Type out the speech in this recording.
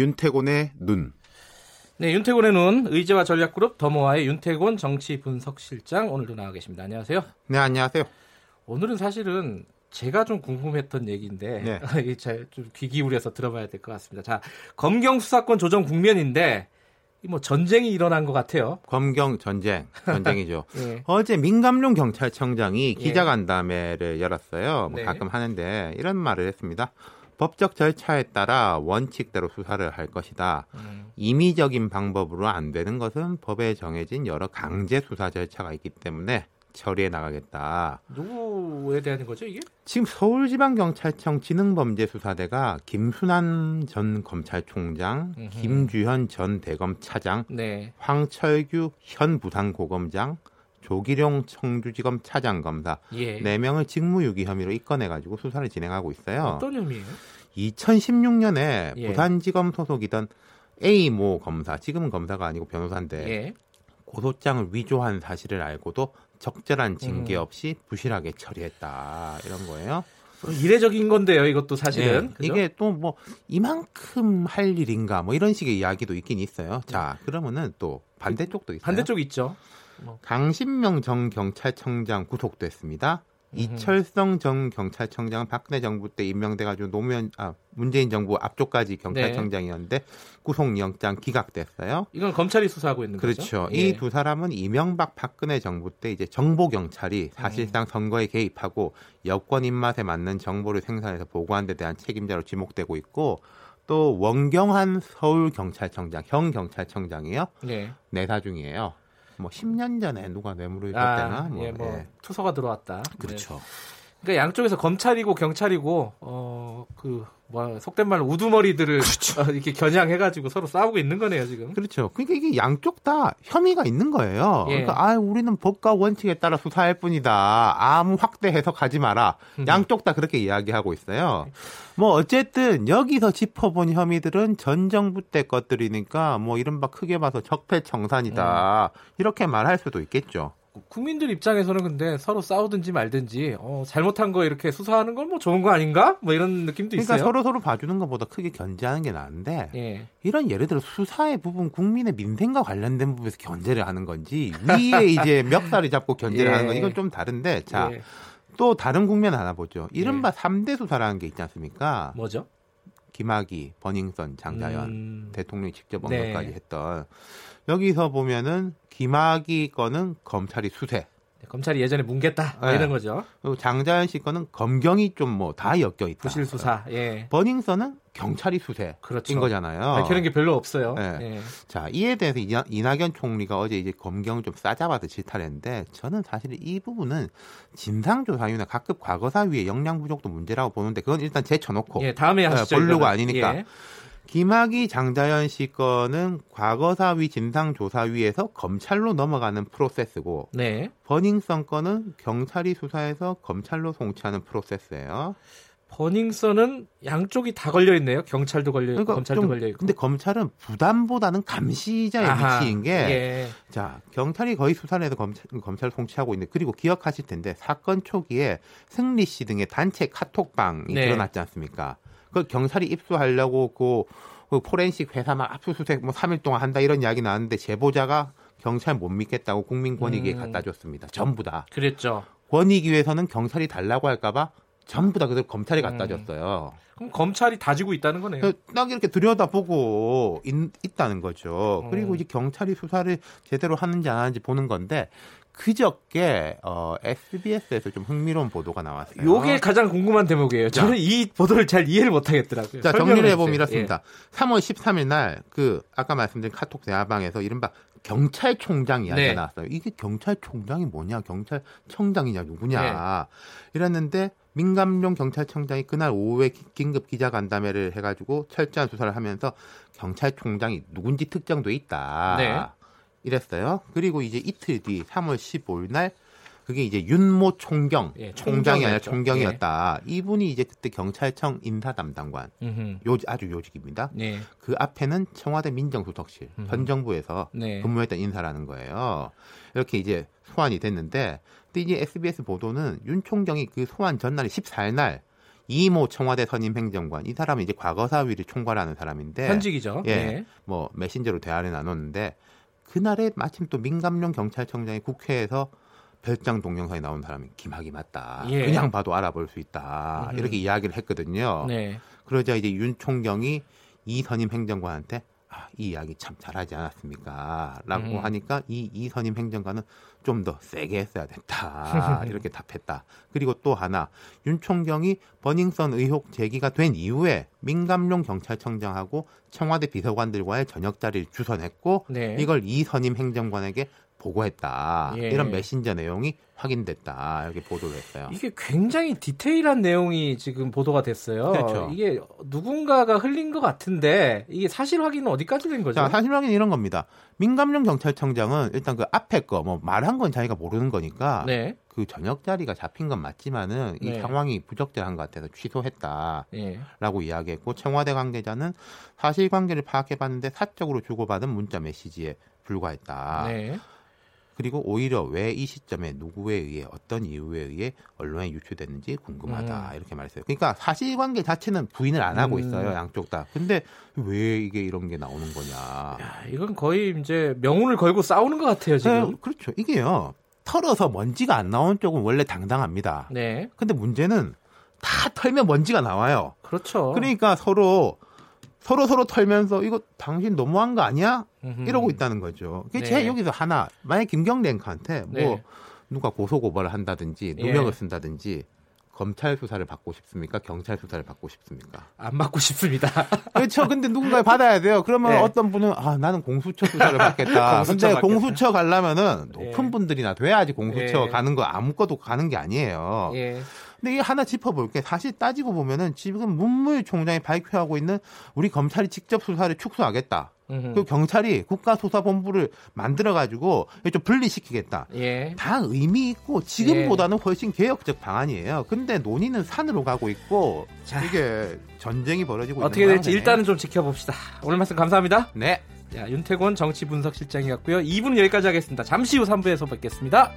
윤태곤의 눈. 네, 윤태곤의 눈 의제와 전략그룹 더모아의 윤태곤 정치 분석실장 오늘도 나와 계십니다. 안녕하세요. 네, 안녕하세요. 오늘은 사실은 제가 좀 궁금했던 얘기인데 네. 좀귀 기울여서 들어봐야 될 것 같습니다. 자, 검경 수사권 조정 국면인데 뭐 전쟁이 일어난 것 같아요. 검경 전쟁, 전쟁이죠. 예. 어제 민감룡 경찰청장이 예. 기자간담회를 열었어요. 뭐 네. 가끔 하는데 이런 말을 했습니다. 법적 절차에 따라 원칙대로 수사를 할 것이다. 음. 임의적인 방법으로 안 되는 것은 법에 정해진 여러 강제 수사 절차가 있기 때문에 처리해 나가겠다. 누구에 대한 거죠 이게? 지금 서울지방경찰청 지능범죄수사대가 김순환 전 검찰총장, 음흠. 김주현 전 대검 차장, 네. 황철규 현 부산고검장, 조기룡 청주지검 차장검사 예. 4명을 직무유기 혐의로 입건해가지고 수사를 진행하고 있어요. 어떤 혐의예요? 2016년에 예. 부산지검 소속이던 A 모 검사, 지금은 검사가 아니고 변호사인데 예. 고소장을 위조한 사실을 알고도 적절한 징계 음. 없이 부실하게 처리했다 이런 거예요. 이례적인 건데요, 이것도 사실은. 네, 이게 또 뭐 이만큼 할 일인가 뭐 이런 식의 이야기도 있긴 있어요. 자, 그러면은 또 반대쪽도 있어요. 반대쪽 있죠. 뭐. 강신명 전 경찰청장 구속됐습니다. 이철성 전 경찰청장은 박근혜 정부 때 임명돼가지고 노무현 아 문재인 정부 앞쪽까지 경찰청장이었는데 네. 구속영장 기각됐어요. 이건 검찰이 수사하고 있는 그렇죠. 거죠. 그렇죠. 예. 이두 사람은 이명박 박근혜 정부 때 이제 정보 경찰이 사실상 음. 선거에 개입하고 여권 입맛에 맞는 정보를 생산해서 보고한 데 대한 책임자로 지목되고 있고 또 원경한 서울 경찰청장 형 경찰청장이요. 네. 내사 중이에요. 뭐 10년 전에 누가 뇌물을 줬대나 아, 뭐, 예, 뭐 예. 투서가 들어왔다. 그렇죠. 네. 그러니까 양쪽에서 검찰이고 경찰이고 어 그 뭐 속된 말로 우두머리들을 그렇죠. 어, 이렇게 겨냥해가지고 서로 싸우고 있는 거네요 지금. 그렇죠. 그러니까 이게 양쪽 다 혐의가 있는 거예요. 예. 그러니까 아 우리는 법과 원칙에 따라 수사할 뿐이다. 아무 확대 해석하지 마라. 음. 양쪽 다 그렇게 이야기하고 있어요. 뭐 어쨌든 여기서 짚어본 혐의들은 전 정부 때 것들이니까 뭐 이른바 크게 봐서 적폐청산이다. 음. 이렇게 말할 수도 있겠죠. 국민들 입장에서는 근데 서로 싸우든지 말든지 어, 잘못한 거 이렇게 수사하는 건 뭐 좋은 거 아닌가? 뭐 이런 느낌도 그러니까 있어요. 서로 서로 봐주는 것보다 크게 견제하는 게 나은데 예. 이런 예를 들어 수사의 부분 국민의 민생과 관련된 부분에서 견제를 하는 건지 위에 이제 멱살이 잡고 견제를 예. 하는 건 이건 좀 다른데 자. 예. 또 다른 국면 하나 보죠. 이른바 예. 3대 수사라는 게 있지 않습니까? 뭐죠? 김학의, 버닝썬, 장자연 음... 대통령이 직접 언급까지 네. 했던 여기서 보면은 김학의 거는 검찰이 수세. 네, 검찰이 예전에 뭉갰다 네. 이런 거죠. 그리고 장자연 씨 거는 검경이 좀 뭐 다 엮여 있다. 부실 수사. 예. 버닝썬은 경찰이 수세인 그렇죠. 거잖아요. 밝히는 게 별로 없어요. 네. 예. 자 이에 대해서 이낙 연 총리가 어제 이제 검경을 좀 싸잡아서 질타했는데 저는 사실 이 부분은 진상조사위나 각급 과거사위의 역량 부족도 문제라고 보는데 그건 일단 제쳐놓고 예, 다음에 하시죠. 본류가 아니니까. 예. 김학의 장자연 씨 건은 과거사위 진상조사위에서 검찰로 넘어가는 프로세스고 네. 버닝썬 건은 경찰이 수사해서 검찰로 송치하는 프로세스예요. 버닝썬은 양쪽이 다 걸려 있네요. 경찰도 걸려 있고 그러니까 검찰도 걸려 있고. 근데 검찰은 부담보다는 감시자의 아하, 위치인 게 예. 자, 경찰이 거의 수사를 해서 검찰, 검찰 송치하고 있는데 그리고 기억하실 텐데 사건 초기에 승리 씨 등의 단체 카톡방이 네. 드러났지 않습니까? 그 경찰이 입수하려고 그, 그 포렌식 회사 막 압수수색 뭐 3일 동안 한다 이런 이야기 나왔는데 제보자가 경찰 못 믿겠다고 국민권익위에 음. 갖다 줬습니다. 전부 다. 그랬죠. 권익위에서는 경찰이 달라고 할까봐 전부 다 그대로 검찰이 갖다 음. 줬어요. 그럼 검찰이 다지고 있다는 거네요. 딱 이렇게 들여다보고 있, 다는 거죠. 음. 그리고 이제 경찰이 수사를 제대로 하는지 안 하는지 보는 건데 그저께 어, SBS에서 좀 흥미로운 보도가 나왔어요. 요게 가장 궁금한 대목이에요. 저는 자, 이 보도를 잘 이해를 못 하겠더라고요. 자, 정리를 해보면 이렇습니다. 예. 3월 13일 날 그 아까 말씀드린 카톡 대화방에서 이른바 경찰총장 이야기가 네. 나왔어요. 이게 경찰총장이 뭐냐? 경찰청장이냐 누구냐? 네. 이랬는데 민감용 경찰청장이 그날 오후에 긴급 기자간담회를 해가지고 철저한 수사를 하면서 경찰총장이 누군지 특정돼 있다. 네. 이랬어요. 그리고 이제 이틀 뒤 3월 15일 날 그게 이제 윤모 총경 예, 총장이 아니라 총경이었다. 예. 이분이 이제 그때 경찰청 인사 담당관 요 아주 요직입니다. 네. 그 앞에는 청와대 민정수석실 음흠. 현 정부에서 네. 근무했던 인사라는 거예요. 이렇게 이제 소환이 됐는데 근데 이제 SBS 보도는 윤 총경이 그 소환 전날이 14일 날 이모 청와대 선임 행정관 이 사람은 이제 과거사위를 총괄하는 사람인데 현직이죠. 예, 네. 뭐 메신저로 대화를 나눴는데 그날에 마침 또 민감용 경찰청장이 국회에서 별장 동영상에 나온 사람이 김학이 맞다. 예. 그냥 봐도 알아볼 수 있다. 음. 이렇게 이야기를 했거든요. 네. 그러자 이제 윤 총경이 이 선임 행정관한테 아, 이 이야기 참 잘하지 않았습니까? 라고 음. 하니까 이 이선임 행정관은 좀 더 세게 했어야 됐다. 이렇게 답했다. 그리고 또 하나, 윤 총경이 버닝썬 의혹 제기가 된 이후에 민감용 경찰청장하고 청와대 비서관들과의 저녁 자리를 주선했고, 네. 이걸 이선임 행정관에게 보고했다. 예. 이런 메신저 내용이 확인됐다. 이렇게 보도를 했어요. 이게 굉장히 디테일한 내용이 지금 보도가 됐어요. 그렇죠. 이게 누군가가 흘린 것 같은데 이게 사실 확인은 어디까지 된 거죠? 자, 사실 확인은 이런 겁니다. 민감령 경찰청장은 일단 그 앞에 거 뭐 말한 건 자기가 모르는 거니까 네. 그 저녁 자리가 잡힌 건 맞지만은 이 네. 상황이 부적절한 것 같아서 취소했다라고 네. 이야기했고 청와대 관계자는 사실관계를 파악해봤는데 사적으로 주고받은 문자 메시지에 불과했다. 네. 그리고 오히려 왜 이 시점에 누구에 의해 어떤 이유에 의해 언론에 유출됐는지 궁금하다 음. 이렇게 말했어요. 그러니까 사실관계 자체는 부인을 안 하고 음. 있어요 양쪽 다. 근데 왜 이게 이런 게 나오는 거냐? 야, 이건 거의 이제 명운을 걸고 싸우는 것 같아요 지금. 네, 그렇죠. 이게요 털어서 먼지가 안 나온 쪽은 원래 당당합니다. 네. 근데 문제는 다 털면 먼지가 나와요. 그렇죠. 그러니까 서로 서로 서로 털면서 이거 당신 너무한 거 아니야? 음흠. 이러고 있다는 거죠. 그게 네. 제 여기서 하나 만약 김경래 앵커한테 뭐 네. 누가 고소 고발을 한다든지 누명을 예. 쓴다든지 검찰 수사를 받고 싶습니까? 경찰 수사를 받고 싶습니까? 안 받고 싶습니다. 그렇죠. 근데 누군가 받아야 돼요. 그러면 네. 어떤 분은 아 나는 공수처 수사를 받겠다. 공수처 근데 받겠다. 공수처 가려면은 높은 예. 분들이나 돼야지 공수처 예. 가는 거 아무것도 가는 게 아니에요. 예. 근데 이게 하나 짚어볼게. 사실 따지고 보면은 지금 문무일 총장이 발표하고 있는 우리 검찰이 직접 수사를 축소하겠다. 그 경찰이 국가수사본부를 만들어가지고 좀 분리시키겠다. 예. 다 의미 있고 지금보다는 예. 훨씬 개혁적 방안이에요. 근데 논의는 산으로 가고 있고 자. 이게 전쟁이 벌어지고 어떻게 될지 일단은 좀 지켜봅시다. 오늘 말씀 감사합니다. 네. 자, 윤태곤 정치분석실장이었고요. 2부는 여기까지 하겠습니다. 잠시 후 3부에서 뵙겠습니다.